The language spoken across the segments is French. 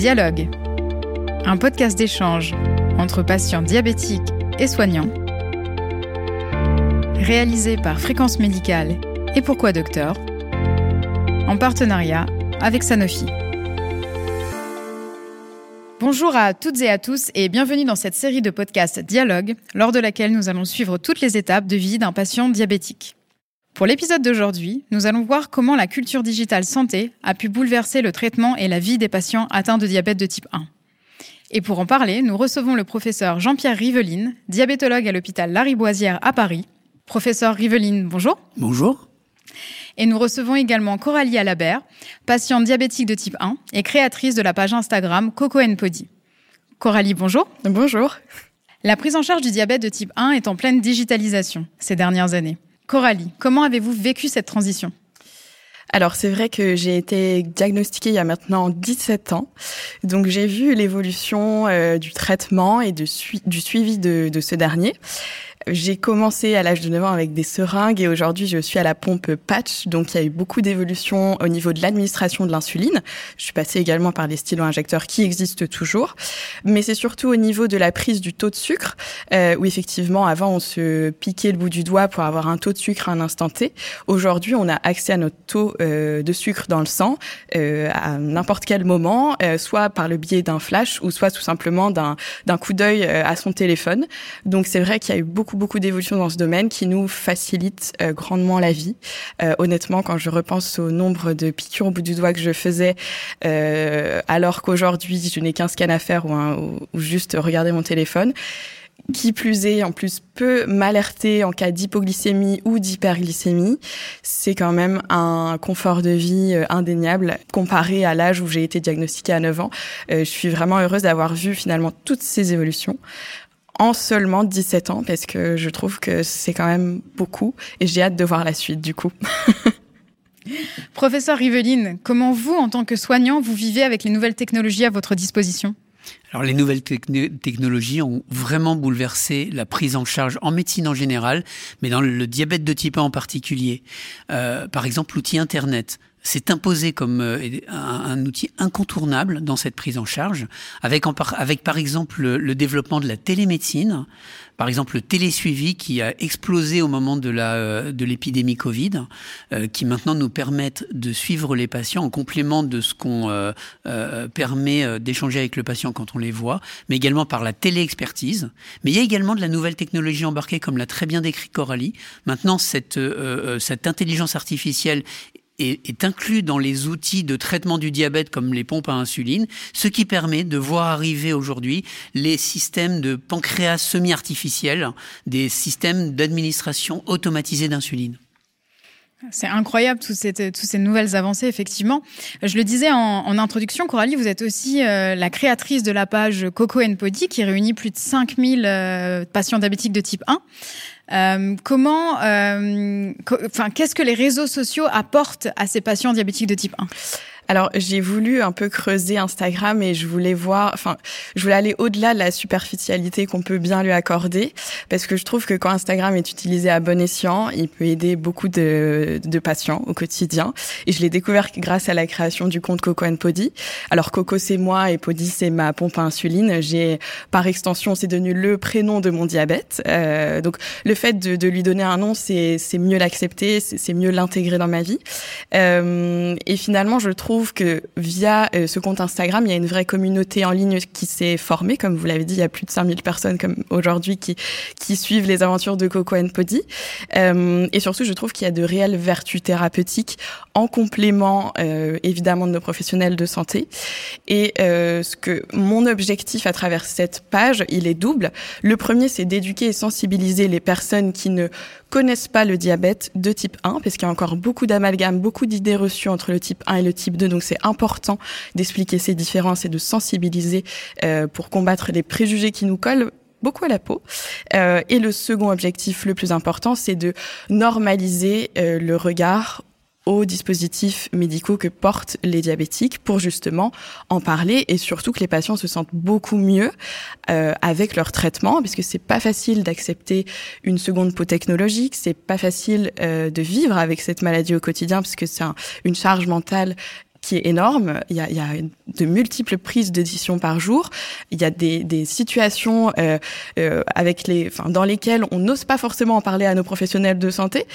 Dialogue, un podcast d'échange entre patients diabétiques et soignants, réalisé par Fréquence Médicale et Pourquoi Docteur, en partenariat avec Sanofi. Bonjour à toutes et à tous et bienvenue dans cette série de podcasts Dialogue, lors de laquelle nous allons suivre toutes les étapes de vie d'un patient diabétique. Pour l'épisode d'aujourd'hui, nous allons voir comment la culture digitale santé a pu bouleverser le traitement et la vie des patients atteints de diabète de type 1. Et pour en parler, nous recevons le professeur Jean-Pierre Riveline, diabétologue à l'hôpital Lariboisière à Paris. Professeur Riveline, bonjour. Bonjour. Et nous recevons également Coralie Alabert, patiente diabétique de type 1 et créatrice de la page Instagram Coco Podi. Coralie, bonjour. Bonjour. La prise en charge du diabète de type 1 est en pleine digitalisation ces dernières années. Coralie, comment avez-vous vécu cette transition? Alors c'est vrai que j'ai été diagnostiquée il y a maintenant 17 ans, donc j'ai vu l'évolution euh, du traitement et du suivi de, ce dernier. J'ai commencé à l'âge de 9 ans avec des seringues et aujourd'hui je suis à la pompe patch. Donc il y a eu beaucoup d'évolutions au niveau de l'administration de l'insuline. Je suis passée également par les stylos injecteurs qui existent toujours. Mais c'est surtout au niveau de la prise du taux de sucre euh, où effectivement avant on se piquait le bout du doigt pour avoir un taux de sucre à un instant T. Aujourd'hui on a accès à notre taux euh, de sucre dans le sang euh, à n'importe quel moment, euh, soit par le biais d'un flash ou soit tout simplement d'un coup d'œil à son téléphone. Donc c'est vrai qu'il y a eu beaucoup beaucoup, d'évolutions dans ce domaine qui nous facilitent euh, grandement la vie. Euh, honnêtement, quand je repense au nombre de piqûres au bout du doigt que je faisais, euh, alors qu'aujourd'hui, je n'ai qu'un scan à faire ou, juste regarder mon téléphone, qui plus est, en plus, peut m'alerter en cas d'hypoglycémie ou d'hyperglycémie. C'est quand même un confort de vie indéniable comparé à l'âge où j'ai été diagnostiquée à 9 ans. je suis vraiment heureuse d'avoir vu finalement toutes ces évolutions en seulement 17 ans parce que je trouve que c'est quand même beaucoup et j'ai hâte de voir la suite du coup. Professeur Riveline, comment vous, en tant que soignant, vous vivez avec les nouvelles technologies à votre disposition? Alors les nouvelles technologies ont vraiment bouleversé la prise en charge en médecine en général, mais dans le diabète de type 1 en particulier. Euh, par exemple, l'outil Internet s'est imposé comme euh, un, outil incontournable dans cette prise en charge, avec, par exemple le, développement de la télémédecine, par exemple le télésuivi qui a explosé au moment de euh, l'épidémie Covid, euh, qui maintenant nous permettent de suivre les patients en complément de ce qu'on permet d'échanger avec le patient quand on les voit, mais également par la téléexpertise. Mais il y a également de la nouvelle technologie embarquée, comme l'a très bien décrit Coralie. Maintenant, cette cette intelligence artificielle est, inclus dans les outils de traitement du diabète comme les pompes à insuline, ce qui permet de voir arriver aujourd'hui les systèmes de pancréas semi-artificiels, des systèmes d'administration automatisée d'insuline. C'est incroyable toutes ces, nouvelles avancées, effectivement. Je le disais en, introduction, Coralie, vous êtes aussi euh, la créatrice de la page Coco Podi qui réunit plus de 5000 euh, patients diabétiques de type 1. Euh, comment, euh, enfin, qu'est-ce que les réseaux sociaux apportent à ces patients diabétiques de type 1 alors, j'ai voulu un peu creuser Instagram et je voulais voir, enfin, je voulais aller au-delà de la superficialité qu'on peut bien lui accorder, parce que je trouve que quand Instagram est utilisé à bon escient, il peut aider beaucoup de, de patients au quotidien. Et je l'ai découvert grâce à la création du compte Coco Podi. Alors, Coco, c'est moi et Podi, c'est ma pompe à insuline. J'ai, par extension, c'est devenu le prénom de mon diabète. Euh, donc, le fait de, de, lui donner un nom, c'est mieux l'accepter, c'est mieux l'intégrer dans ma vie. Euh, et finalement, je trouve que via euh, ce compte Instagram, il y a une vraie communauté en ligne qui s'est formée. Comme vous l'avez dit, il y a plus de 5000 personnes comme aujourd'hui qui, suivent les aventures de Coco and Podi. Euh, et surtout, je trouve qu'il y a de réelles vertus thérapeutiques en complément, euh, évidemment, de nos professionnels de santé. Et ce que mon objectif à travers cette page, il est double. Le premier, c'est d'éduquer et sensibiliser les personnes qui ne connaissent pas le diabète de type 1, parce qu'il y a encore beaucoup d'amalgames, beaucoup d'idées reçues entre le type 1 et le type 2. Donc c'est important d'expliquer ces différences et de sensibiliser euh, pour combattre les préjugés qui nous collent beaucoup à la peau. Euh, et le second objectif le plus important, c'est de normaliser euh, le regard aux dispositifs médicaux que portent les diabétiques pour justement en parler et surtout que les patients se sentent beaucoup mieux euh, avec leur traitement puisque c'est pas facile d'accepter une seconde peau technologique, c'est pas facile euh, de vivre avec cette maladie au quotidien parce que c'est une charge mentale qui est énorme. Il y a, il y a de multiples prises d'édition par jour. Il y a des, des situations euh, euh, avec les, enfin, dans lesquelles on n'ose pas forcément en parler à nos professionnels de santé.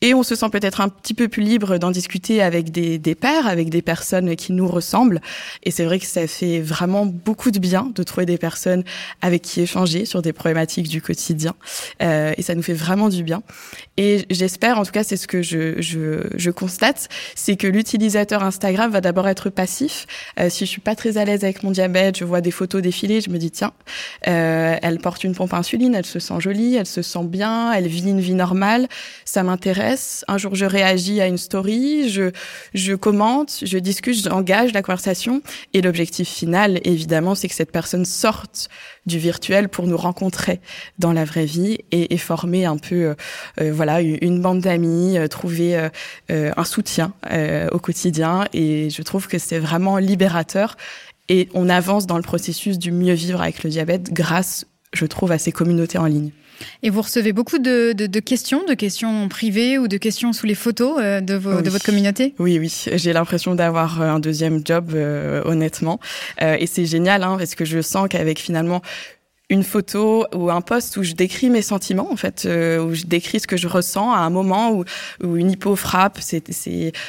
Et on se sent peut-être un petit peu plus libre d'en discuter avec des, des pairs, avec des personnes qui nous ressemblent. Et c'est vrai que ça fait vraiment beaucoup de bien de trouver des personnes avec qui échanger sur des problématiques du quotidien. Euh, et ça nous fait vraiment du bien. Et j'espère, en tout cas, c'est ce que je, je, je constate, c'est que l'utilisateur Instagram va d'abord être passif. Euh, si je suis pas très à l'aise avec mon diabète, je vois des photos défiler, je me dis tiens, euh, elle porte une pompe insuline, elle se sent jolie, elle se sent bien, elle vit une vie normale, ça m'intéresse. Un jour, je réagis à une story, je, commente, je discute, j'engage la conversation. Et l'objectif final, évidemment, c'est que cette personne sorte du virtuel pour nous rencontrer dans la vraie vie et, former un peu, euh, euh, voilà, une bande d'amis, euh, trouver un soutien au quotidien. Et je trouve que c'est vraiment libérateur. Et on avance dans le processus du mieux vivre avec le diabète grâce, je trouve, à ces communautés en ligne. Et vous recevez beaucoup de, de, de, questions, de questions privées ou de questions sous les photos euh, de, vos, oui. de votre communauté? Oui, oui. J'ai l'impression d'avoir un deuxième job, euh, honnêtement. Euh, et c'est génial, hein, parce que je sens qu'avec finalement une photo ou un post où je décris mes sentiments en fait euh, où je décris ce que je ressens à un moment où, où une hypo frappe c'est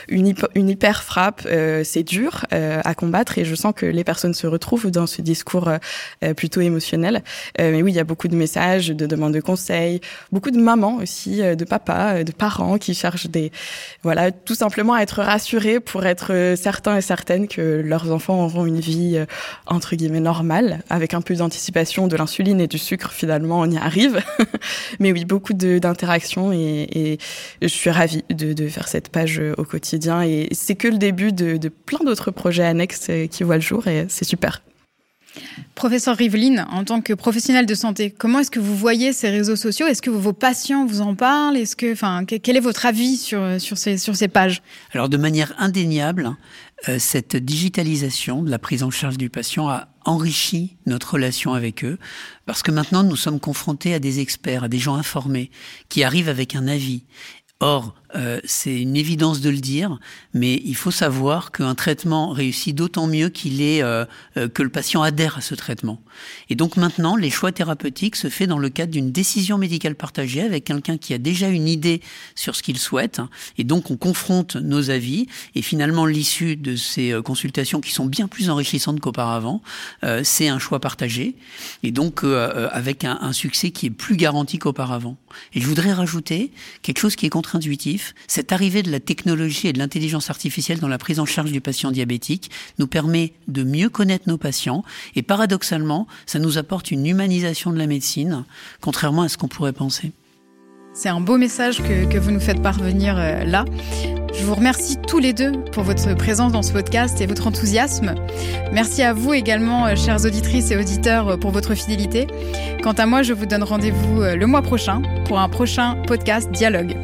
une une hyper frappe euh, c'est dur euh, à combattre et je sens que les personnes se retrouvent dans ce discours euh, plutôt émotionnel. Euh, mais oui il y a beaucoup de messages de demandes de conseils beaucoup de mamans aussi euh, de papas de parents qui cherchent des voilà tout simplement à être rassurés pour être certains et certaines que leurs enfants auront une vie entre guillemets normale avec un peu d'anticipation de l'insuline et du sucre, finalement, on y arrive. Mais oui, beaucoup d'interactions et, et, je suis ravie de, de, faire cette page au quotidien. Et c'est que le début de, de plein d'autres projets annexes qui voient le jour et c'est super. Professeur Riveline, en tant que professionnel de santé, comment est-ce que vous voyez ces réseaux sociaux? Est-ce que vos patients vous en parlent? Est-ce que, quel est votre avis sur, sur, ces, sur ces pages? Alors, de manière indéniable, euh, cette digitalisation de la prise en charge du patient a enrichi notre relation avec eux, parce que maintenant nous sommes confrontés à des experts, à des gens informés, qui arrivent avec un avis. Or, euh, c'est une évidence de le dire, mais il faut savoir qu'un traitement réussit d'autant mieux qu'il est euh, euh, que le patient adhère à ce traitement. Et donc maintenant, les choix thérapeutiques se fait dans le cadre d'une décision médicale partagée avec quelqu'un qui a déjà une idée sur ce qu'il souhaite, et donc on confronte nos avis. Et finalement, l'issue de ces consultations qui sont bien plus enrichissantes qu'auparavant, euh, c'est un choix partagé, et donc euh, avec un, un succès qui est plus garanti qu'auparavant. Et je voudrais rajouter quelque chose qui est contre-intuitif cette arrivée de la technologie et de l'intelligence artificielle dans la prise en charge du patient diabétique nous permet de mieux connaître nos patients et paradoxalement, ça nous apporte une humanisation de la médecine, contrairement à ce qu'on pourrait penser. C'est un beau message que, vous nous faites parvenir euh, là. Je vous remercie tous les deux pour votre présence dans ce podcast et votre enthousiasme. Merci à vous également, euh, chères auditrices et auditeurs, euh, pour votre fidélité. Quant à moi, je vous donne rendez-vous le mois prochain pour un prochain podcast Dialogue.